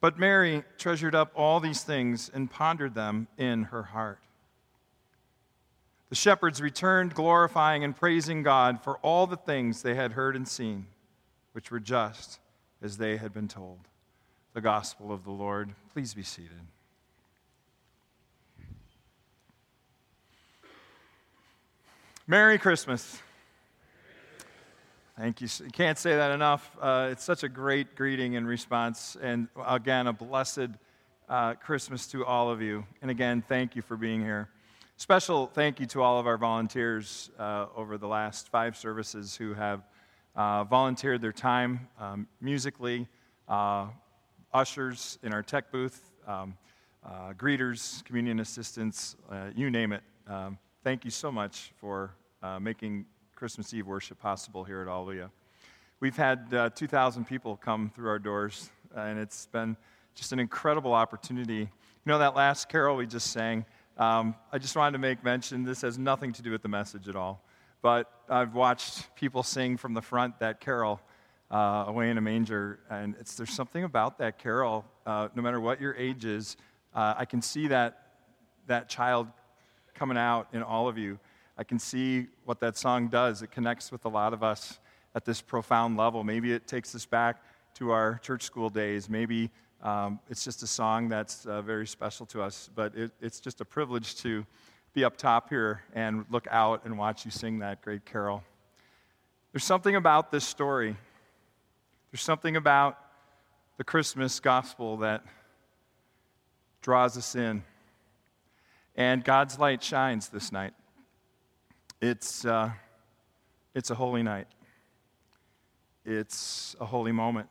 But Mary treasured up all these things and pondered them in her heart. The shepherds returned, glorifying and praising God for all the things they had heard and seen, which were just as they had been told. The gospel of the Lord. Please be seated. Merry Christmas. Thank you. Can't say that enough. Uh, it's such a great greeting and response. And again, a blessed uh, Christmas to all of you. And again, thank you for being here. Special thank you to all of our volunteers uh, over the last five services who have uh, volunteered their time um, musically, uh, ushers in our tech booth, um, uh, greeters, communion assistants, you name it. Um, thank you so much for making Christmas Eve worship possible here at Alleluia. We've had uh, 2,000 people come through our doors, uh, and it's been just an incredible opportunity. You know, that last carol we just sang, um, I just wanted to make mention this has nothing to do with the message at all. But I've watched people sing from the front that carol, uh, Away in a Manger, and it's, there's something about that carol, uh, no matter what your age is, uh, I can see that, that child coming out in all of you. I can see what that song does. It connects with a lot of us at this profound level. Maybe it takes us back to our church school days. Maybe um, it's just a song that's uh, very special to us. But it, it's just a privilege to be up top here and look out and watch you sing that great carol. There's something about this story. There's something about the Christmas gospel that draws us in. And God's light shines this night. It's, uh, it's a holy night. It's a holy moment.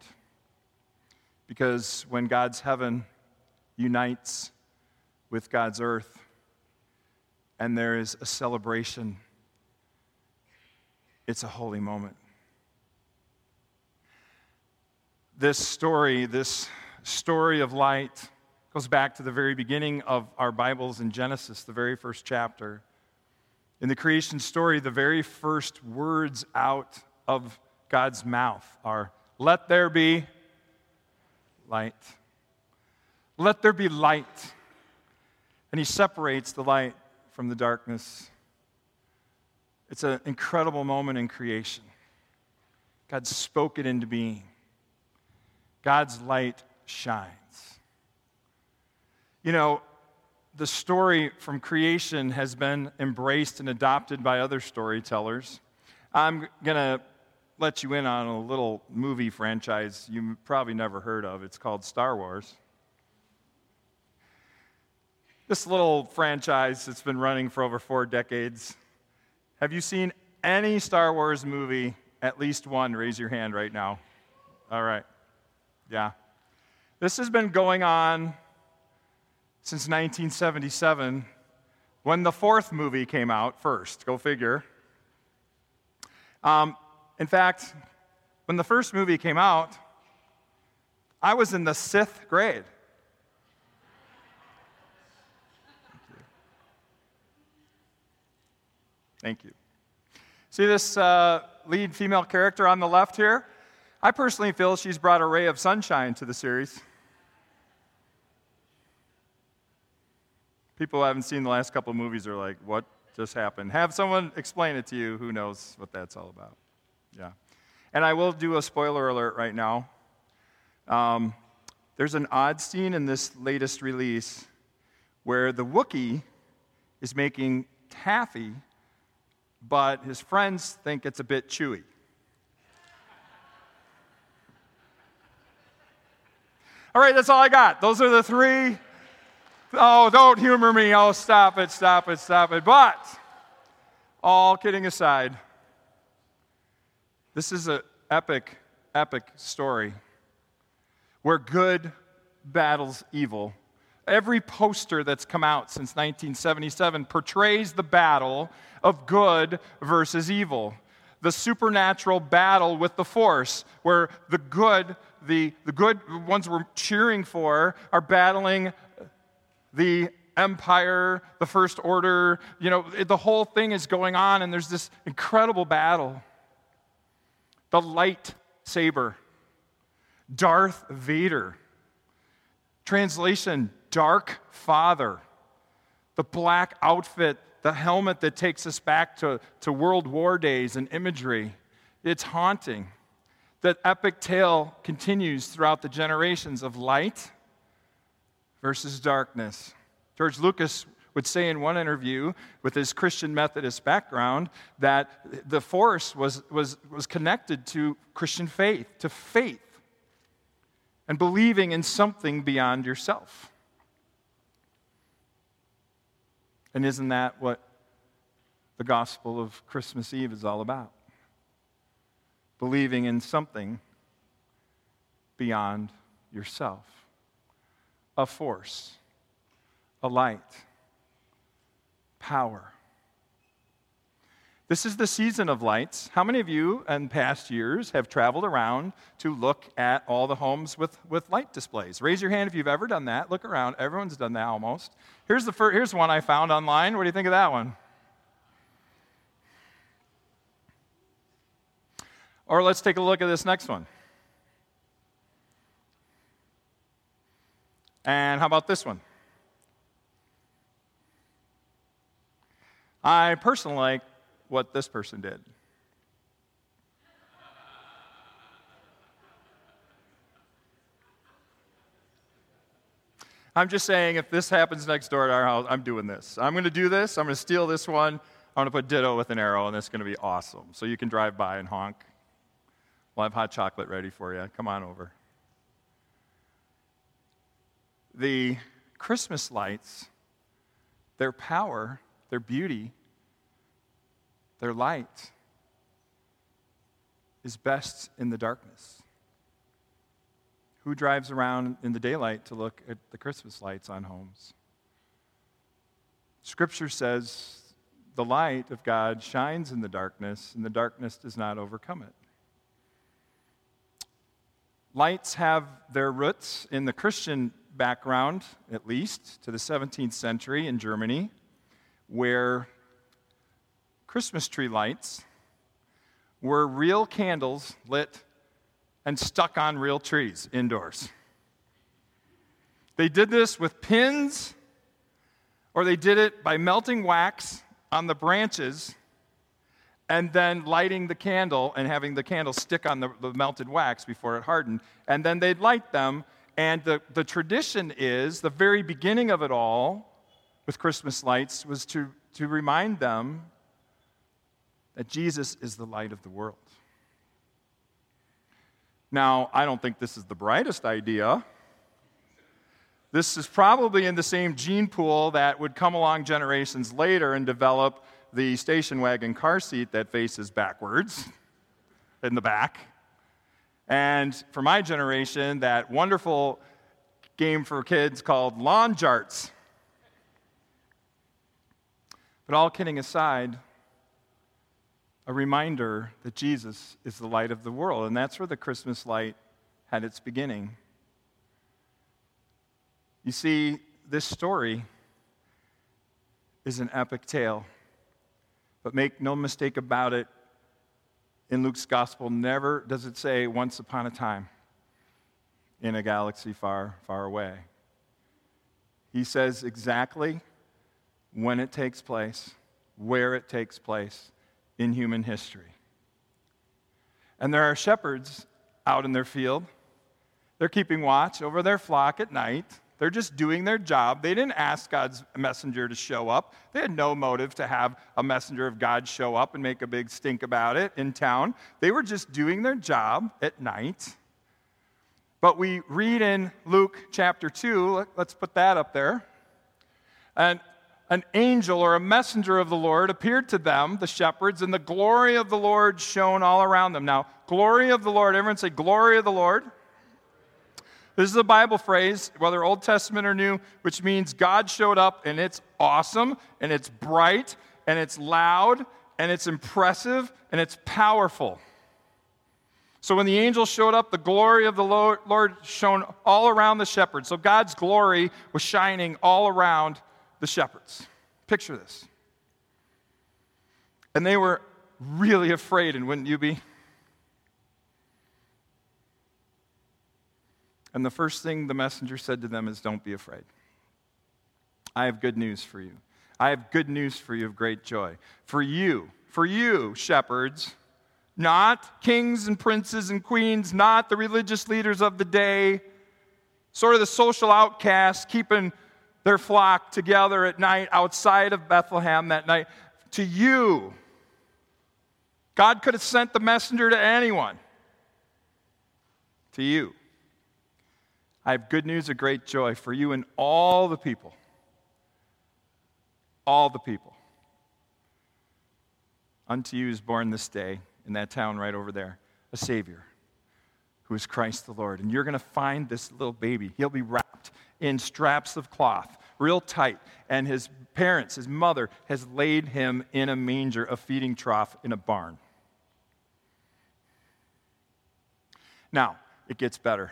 Because when God's heaven unites with God's earth, and there is a celebration, it's a holy moment. This story, this story of light, goes back to the very beginning of our Bibles in Genesis, the very first chapter. In the creation story, the very first words out of God's mouth are, Let there be light. Let there be light. And he separates the light from the darkness. It's an incredible moment in creation. God spoke it into being. God's light shines. You know, the story from creation has been embraced and adopted by other storytellers. I'm going to let you in on a little movie franchise you probably never heard of. It's called Star Wars. This little franchise that's been running for over four decades. Have you seen any Star Wars movie? At least one. Raise your hand right now. All right. Yeah. This has been going on since 1977 when the fourth movie came out first. Go figure. Um, in fact, when the first movie came out, I was in the sixth grade. Thank you. See this uh, lead female character on the left here? I personally feel she's brought a ray of sunshine to the series. People who haven't seen the last couple of movies are like, what just happened? Have someone explain it to you who knows what that's all about. Yeah. And I will do a spoiler alert right now. Um, there's an odd scene in this latest release where the Wookiee is making taffy, but his friends think it's a bit chewy. All right, that's all I got. Those are the three Oh, don't humor me. Oh, stop it, stop it, stop it. But, all kidding aside, this is an epic, epic story where good battles evil every poster that's come out since 1977 portrays the battle of good versus evil. The supernatural battle with the force, where the good, the, the good ones we're cheering for, are battling the empire, the first order. You know, the whole thing is going on, and there's this incredible battle. The light saber, Darth Vader. Translation Dark Father. The black outfit, the helmet that takes us back to, to World War days and imagery. It's haunting. That epic tale continues throughout the generations of light versus darkness. George Lucas would say in one interview with his Christian Methodist background that the force was, was, was connected to Christian faith, to faith, and believing in something beyond yourself. And isn't that what the gospel of Christmas Eve is all about? Believing in something beyond yourself, a force a light, power. This is the season of lights. How many of you in past years have traveled around to look at all the homes with, with light displays? Raise your hand if you've ever done that. Look around. Everyone's done that almost. Here's, the first, here's one I found online. What do you think of that one? Or let's take a look at this next one. And how about this one? I personally like what this person did. I'm just saying, if this happens next door at our house, I'm doing this. I'm going to do this. I'm going to steal this one. I'm going to put ditto with an arrow, and it's going to be awesome. So you can drive by and honk. We'll have hot chocolate ready for you. Come on over. The Christmas lights, their power, their beauty their light is best in the darkness. Who drives around in the daylight to look at the Christmas lights on homes? Scripture says the light of God shines in the darkness, and the darkness does not overcome it. Lights have their roots in the Christian background, at least, to the 17th century in Germany, where Christmas tree lights were real candles lit and stuck on real trees indoors. They did this with pins, or they did it by melting wax on the branches and then lighting the candle and having the candle stick on the, the, melted wax before it hardened. And then they'd light them. And the, the tradition is the very beginning of it all with Christmas lights was to, to remind them that Jesus is the light of the world. Now, I don't think this is the brightest idea. This is probably in the same gene pool that would come along generations later and develop the station wagon car seat that faces backwards in the back. And for my generation, that wonderful game for kids called Lawn Jarts. But all kidding aside, a reminder that Jesus is the light of the world. And that's where the Christmas light had its beginning. You see, this story is an epic tale. But make no mistake about it, in Luke's gospel, never does it say once upon a time in a galaxy far, far away. He says exactly when it takes place, where it takes place, in human history. And there are shepherds out in their field. They're keeping watch over their flock at night. They're just doing their job. They didn't ask God's messenger to show up. They had no motive to have a messenger of God show up and make a big stink about it in town. They were just doing their job at night. But we read in Luke chapter 2, let's put that up there. And an angel or a messenger of the Lord appeared to them, the shepherds, and the glory of the Lord shone all around them. Now, glory of the Lord, everyone say, glory of the Lord. This is a Bible phrase, whether Old Testament or New, which means God showed up and it's awesome and it's bright and it's loud and it's impressive and it's powerful. So when the angel showed up, the glory of the Lord shone all around the shepherds. So God's glory was shining all around the shepherds. Picture this. And they were really afraid, and wouldn't you be? And the first thing the messenger said to them is, Don't be afraid. I have good news for you. I have good news for you of great joy. For you, for you, shepherds, not kings and princes and queens, not the religious leaders of the day, sort of the social outcasts keeping their flock together at night outside of Bethlehem that night. To you, God could have sent the messenger to anyone. To you, I have good news of great joy for you and all the people. All the people. Unto you is born this day in that town right over there a Savior who is Christ the Lord. And you're going to find this little baby. He'll be wrapped in straps of cloth, real tight. And his parents, his mother, has laid him in a manger, a feeding trough in a barn. Now, it gets better.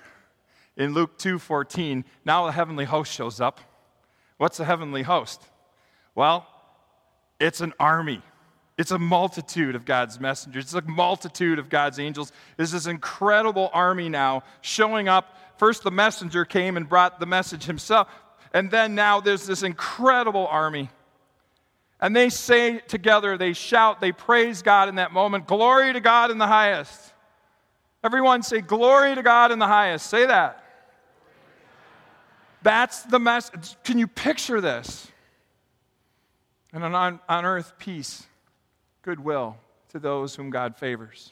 In Luke 2:14, now the heavenly host shows up. What's a heavenly host? Well, it's an army. It's a multitude of God's messengers. It's a multitude of God's angels. There's this incredible army now showing up. First, the messenger came and brought the message himself. And then now there's this incredible army. And they say together, they shout, they praise God in that moment Glory to God in the highest. Everyone say, Glory to God in the highest. Say that. That's the message. Can you picture this? And on, on earth, peace goodwill to those whom God favors.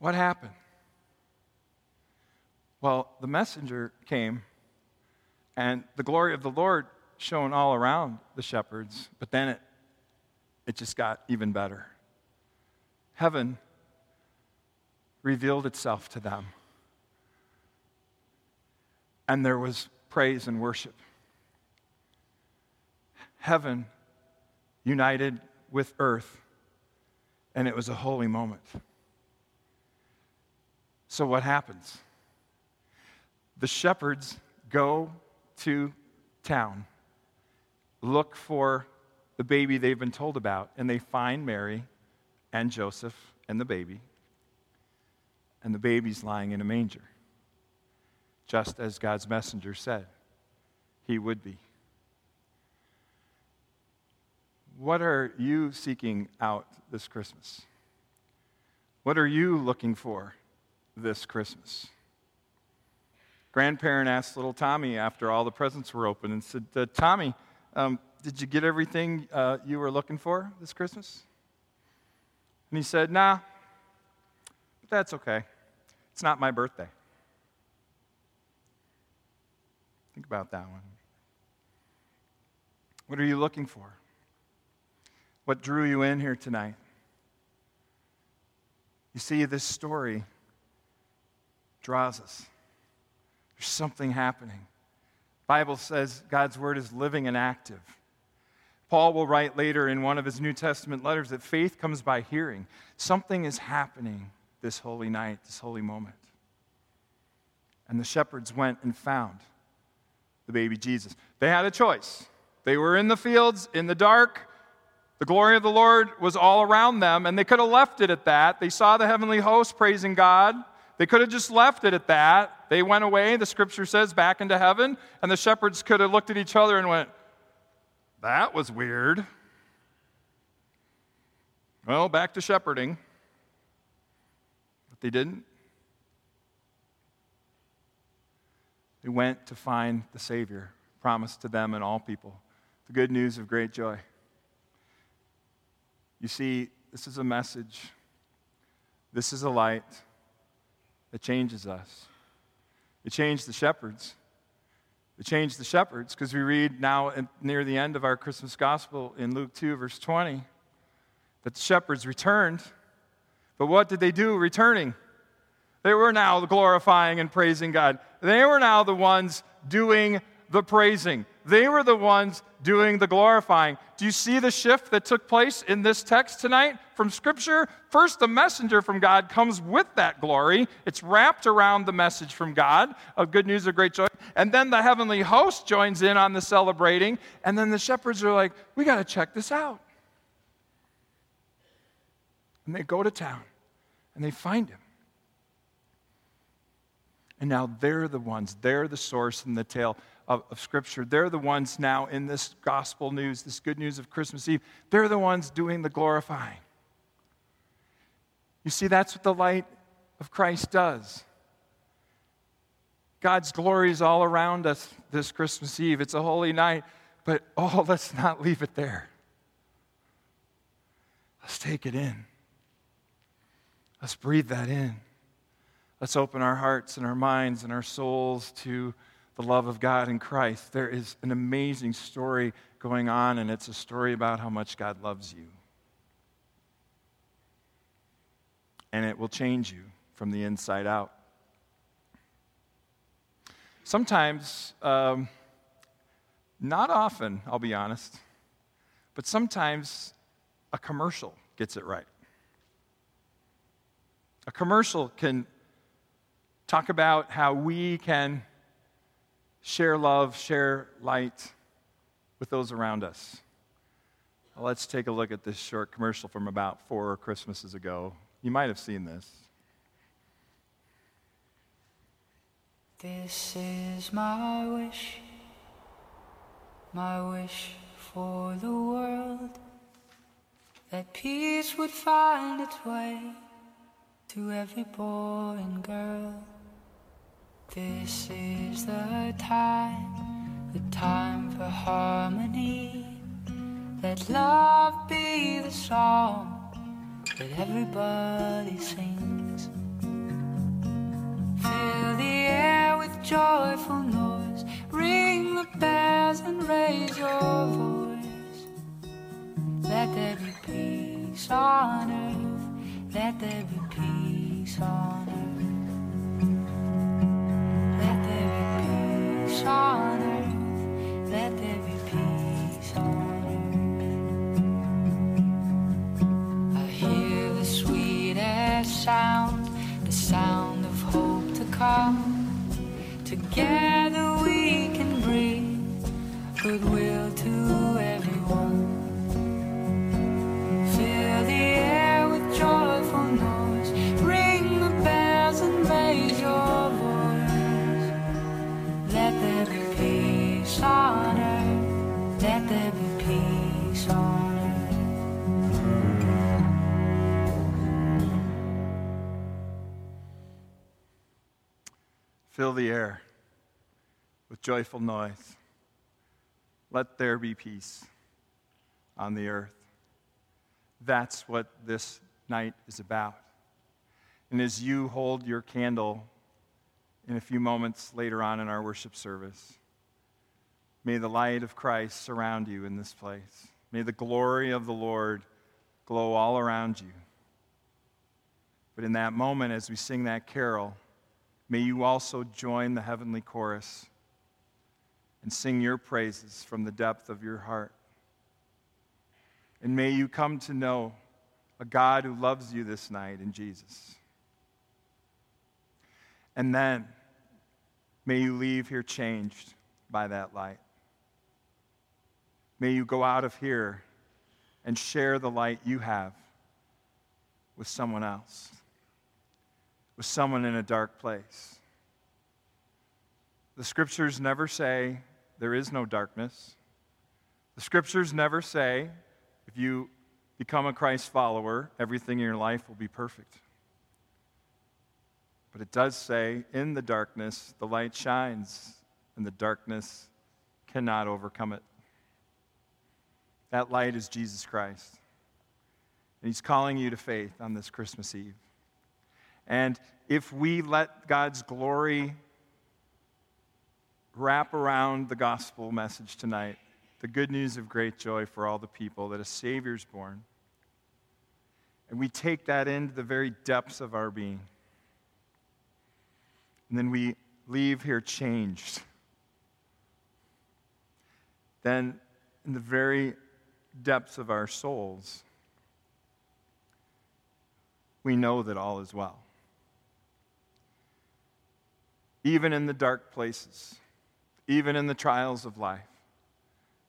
What happened? Well, the messenger came, and the glory of the Lord shone all around the shepherds, but then it, it just got even better. Heaven revealed itself to them, and there was praise and worship. Heaven united with earth, and it was a holy moment. So, what happens? The shepherds go to town, look for the baby they've been told about, and they find Mary and Joseph and the baby. And the baby's lying in a manger, just as God's messenger said he would be. What are you seeking out this Christmas? What are you looking for this Christmas? Grandparent asked little Tommy after all the presents were open and said, uh, Tommy, um, did you get everything uh, you were looking for this Christmas? And he said, Nah, but that's okay. It's not my birthday. Think about that one. What are you looking for? what drew you in here tonight. You see, this story draws us. There's something happening. Bible says God's word is living and active. Paul will write later in one of his New Testament letters that faith comes by hearing. Something is happening this holy night, this holy moment. And the shepherds went and found the baby Jesus. They had a choice. They were in the fields in the dark. The glory of the Lord was all around them, and they could have left it at that. They saw the heavenly host praising God. They could have just left it at that. They went away, the scripture says, back into heaven, and the shepherds could have looked at each other and went, That was weird. Well, back to shepherding. But they didn't. They went to find the Savior promised to them and all people, the good news of great joy. You see, this is a message, this is a light that changes us. It changed the shepherds. It changed the shepherds because we read now near the end of our Christmas gospel in Luke 2, verse 20, that the shepherds returned. But what did they do returning? They were now glorifying and praising God. They were now the ones doing the praising. They were the ones doing the glorifying. Do you see the shift that took place in this text tonight from Scripture? First, the messenger from God comes with that glory. It's wrapped around the message from God of good news of great joy. And then the heavenly host joins in on the celebrating. And then the shepherds are like, we got to check this out. And they go to town and they find him. And now they're the ones, they're the source and the tale of, of, Scripture. They're the ones now in this gospel news, this good news of Christmas Eve, they're the ones doing the glorifying. You see, that's what the light of Christ does. God's glory is all around us this Christmas Eve. It's a holy night, but oh, let's not leave it there. Let's take it in. Let's breathe that in. Let's open our hearts and our minds and our souls to the love of God in Christ. There is an amazing story going on, and it's a story about how much God loves you. And it will change you from the inside out. Sometimes, um, not often, I'll be honest, but sometimes a commercial gets it right. A commercial can talk about how we can share love, share light with those around us. Let's take a look at this short commercial from about four Christmases ago. You might have seen this. This is my wish, my wish for the world, that peace would find its way to every boy and girl. This is the time, the time for harmony. Let love be the song that everybody sings. Fill the air with joyful noise. Ring the bells and raise your voice. Let there be peace on earth. Let there be peace on earth. Fill the air with joyful noise. Let there be peace on the earth. That's what this night is about. And as you hold your candle in a few moments later on in our worship service, may the light of Christ surround you in this place. May the glory of the Lord glow all around you. But in that moment, as we sing that carol, may you also join the heavenly chorus and sing your praises from the depth of your heart. And may you come to know a God who loves you this night in Jesus. And then may you leave here changed by that light. May you go out of here and share the light you have with someone else, with someone in a dark place. The scriptures never say there is no darkness. The scriptures never say if you become a Christ follower, everything in your life will be perfect. But it does say, in the darkness, the light shines, and the darkness cannot overcome it. That light is Jesus Christ. And He's calling you to faith on this Christmas Eve. And if we let God's glory wrap around the gospel message tonight, the good news of great joy for all the people that a Savior's born, and we take that into the very depths of our being, and then we leave here changed, then in the very depths of our souls, we know that all is well. Even in the dark places, even in the trials of life,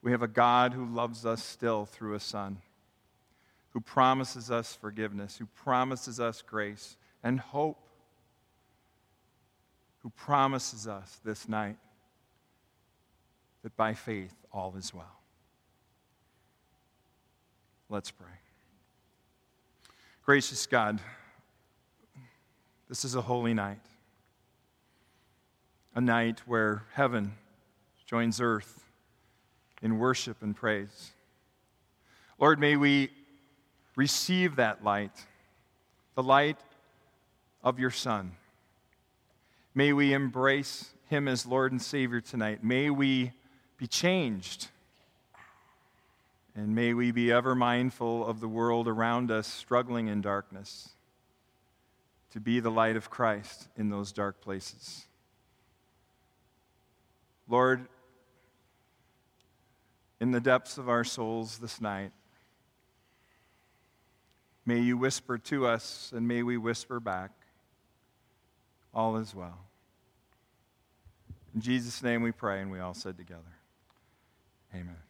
we have a God who loves us still through a Son, who promises us forgiveness, who promises us grace and hope, who promises us this night that by faith all is well. Let's pray. Gracious God, this is a holy night, a night where heaven joins earth in worship and praise. Lord, may we receive that light, the light of your Son. May we embrace him as Lord and Savior tonight. May we be changed and may we be ever mindful of the world around us struggling in darkness to be the light of Christ in those dark places. Lord, in the depths of our souls this night, may you whisper to us and may we whisper back, all is well. In Jesus' name we pray, and we all said together, Amen.